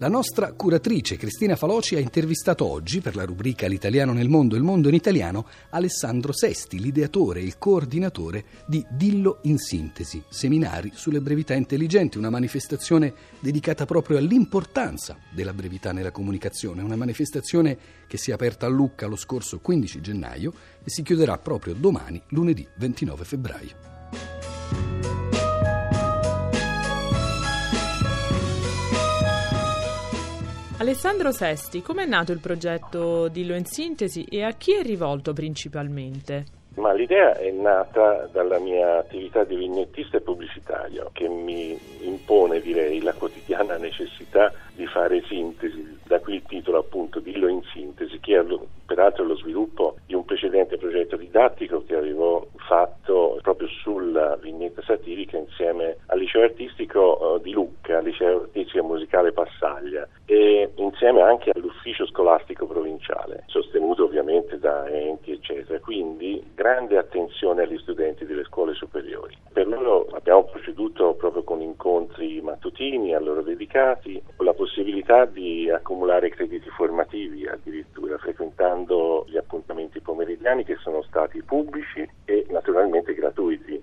La nostra curatrice Cristina Faloci ha intervistato oggi per la rubrica L'italiano nel mondo e il mondo in italiano Alessandro Sesti, l'ideatore e il coordinatore di Dillo in sintesi, seminari sulle brevità intelligenti, una manifestazione dedicata proprio all'importanza della brevità nella comunicazione, una manifestazione che si è aperta a Lucca lo scorso 15 gennaio e si chiuderà proprio domani, lunedì 29 febbraio. Alessandro Sesti, com'è nato il progetto Dillo in sintesi e a chi è rivolto principalmente? Ma l'idea è nata dalla mia attività di vignettista e pubblicitario che mi impone, direi, la quotidiana necessità di fare sintesi, da qui il titolo appunto Dillo in sintesi, che è peraltro lo sviluppo di un precedente progetto didattico che avevo fatto proprio sulla vignetta satirica insieme al liceo artistico eh, di Lucca, al liceo artistico musicale Passaglia e insieme anche all'ufficio scolastico provinciale, sostenuto ovviamente da enti eccetera. Quindi grande attenzione agli studenti delle scuole superiori. Per loro abbiamo proceduto proprio con incontri mattutini a loro dedicati, con la possibilità di accumulare crediti formativi addirittura frequentando gli appuntamenti pomeridiani che sono stati pubblici e naturalmente gratuiti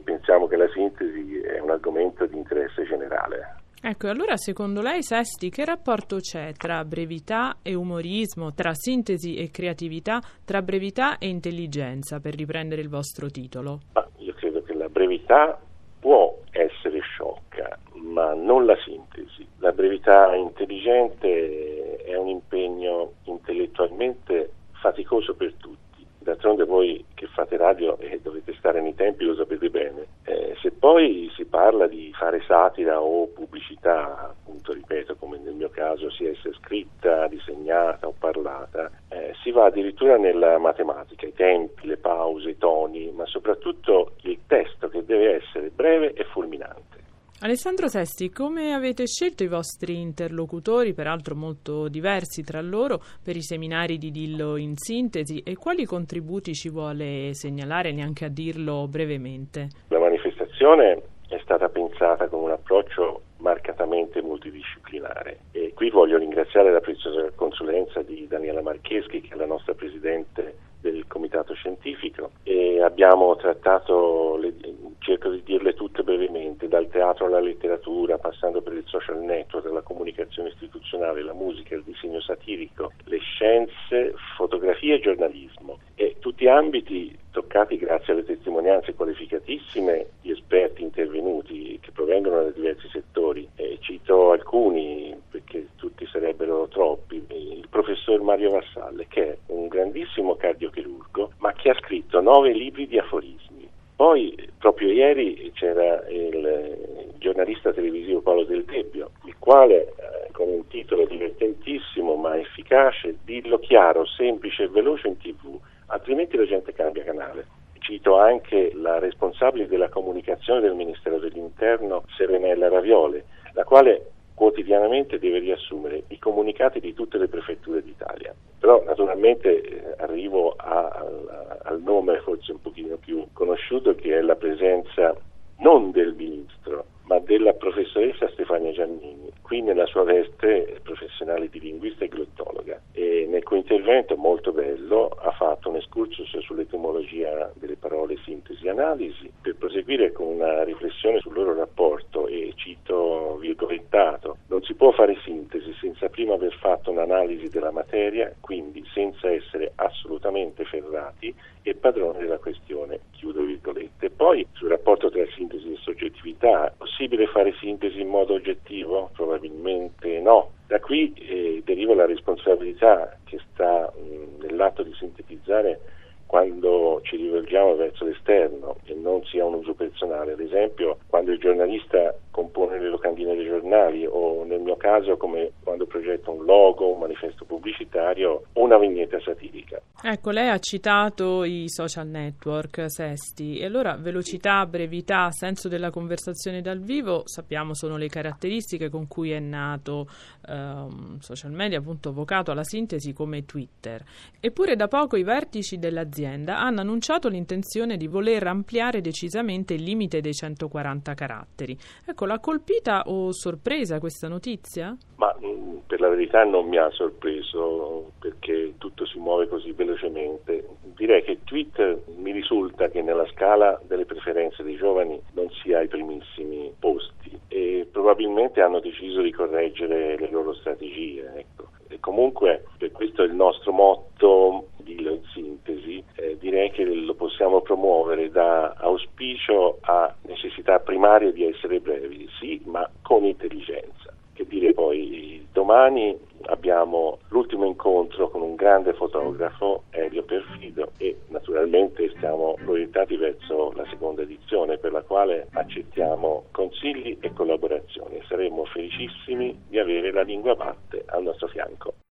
pensiamo che la sintesi è un argomento di interesse generale. Ecco, allora secondo lei, Sesti, che rapporto c'è tra brevità e umorismo, tra sintesi e creatività, tra brevità e intelligenza, per riprendere il vostro titolo? Ma io credo che la brevità può essere sciocca, ma non la sintesi. La brevità intelligente è un impegno intellettualmente faticoso per tutti. D'altronde voi che fate radio e dovete stare nei tempi lo sapete bene. Eh, se poi si parla di fare satira o pubblicità, appunto ripeto, come nel mio caso sia essa scritta, disegnata o parlata, eh, si va addirittura nella matematica, i tempi, le pause, i toni, ma soprattutto il testo che deve essere breve e fulminante. Alessandro Sesti, come avete scelto i vostri interlocutori, peraltro molto diversi tra loro, per i seminari di Dillo in sintesi e quali contributi ci vuole segnalare, neanche a dirlo brevemente? La manifestazione è stata pensata con un approccio marcatamente multidisciplinare. E qui voglio ringraziare la preziosa consulenza di Daniela Marcheschi che è la nostra presidente del comitato scientifico. E abbiamo trattato, le, cerco di dirle tutte brevemente, dal teatro alla letteratura, passando per il social network, la comunicazione istituzionale, la musica, il disegno satirico, le scienze, fotografia e giornalismo e tutti ambiti toccati grazie alle testimonianze qualificatissime di esperti intervenuti che provengono da diversi settori. E cito alcuni perché tutti sarebbero troppi. Il professor Mario Vassalle che è un grandissimo cardiochirurgo ma che ha scritto nove libri di aforismi. Poi proprio ieri c'era il giornalista televisivo Paolo Del Debbio, il quale eh, con un titolo divertentissimo ma efficace, dillo chiaro, semplice e veloce in tv altrimenti la gente cambia canale. Cito anche la responsabile della comunicazione del Ministero dell'Interno, Serenella Raviole, la quale quotidianamente deve riassumere i comunicati di tutte le prefetture d'Italia. Però naturalmente eh, arrivo a, a, al nome forse un pochino più conosciuto che è la presenza non del Ministro, ma della professoressa Stefania Giannini, qui nella sua veste professionale di linguista e glottologa. E nel cui intervento molto bello ha fatto un excursus sull'etimologia delle parole sintesi e analisi per proseguire con una riflessione sul loro rapporto e cito virgolettato si può fare sintesi senza prima aver fatto un'analisi della materia quindi senza essere assolutamente ferrati e padroni della questione chiudo virgolette poi sul rapporto tra sintesi e soggettività possibile fare sintesi in modo oggettivo? Probabilmente no. Da qui eh, deriva la responsabilità che sta mh, nell'atto di sintetizzare quando ci rivolgiamo verso l'esterno e non sia un uso personale. Ad esempio, quando il giornalista compone le locandine dei giornali o nel mio caso come quando progetta un logo, un manifesto pubblicitario o una vignetta satirica. Ecco, lei ha citato i social network, Sesti, e allora velocità, brevità, senso della conversazione dal vivo, sappiamo sono le caratteristiche con cui è nato um, social media, appunto vocato alla sintesi come Twitter. Eppure da poco i vertici dell'azienda hanno annunciato l'intenzione di voler ampliare decisamente il limite dei 140 caratteri. Ecco, l'ha colpita o sorpresa questa notizia? Ma mm, per la verità non mi ha sorpreso perché tutto si muove così velocemente. Direi che Twitter mi risulta che nella scala delle preferenze dei giovani non sia ai primissimi posti e probabilmente hanno deciso di correggere le loro strategie. Ecco. E comunque per questo è il nostro motto dillo in sintesi, eh, direi che lo possiamo promuovere da auspicio a necessità primaria di essere brevi, sì, ma con intelligenza. Che dire poi, domani abbiamo l'ultimo incontro con un grande fotografo, Elio Perfido, e naturalmente siamo proiettati verso la seconda edizione per la quale accettiamo consigli e collaborazioni. Saremmo felicissimi di avere la lingua batte al nostro fianco.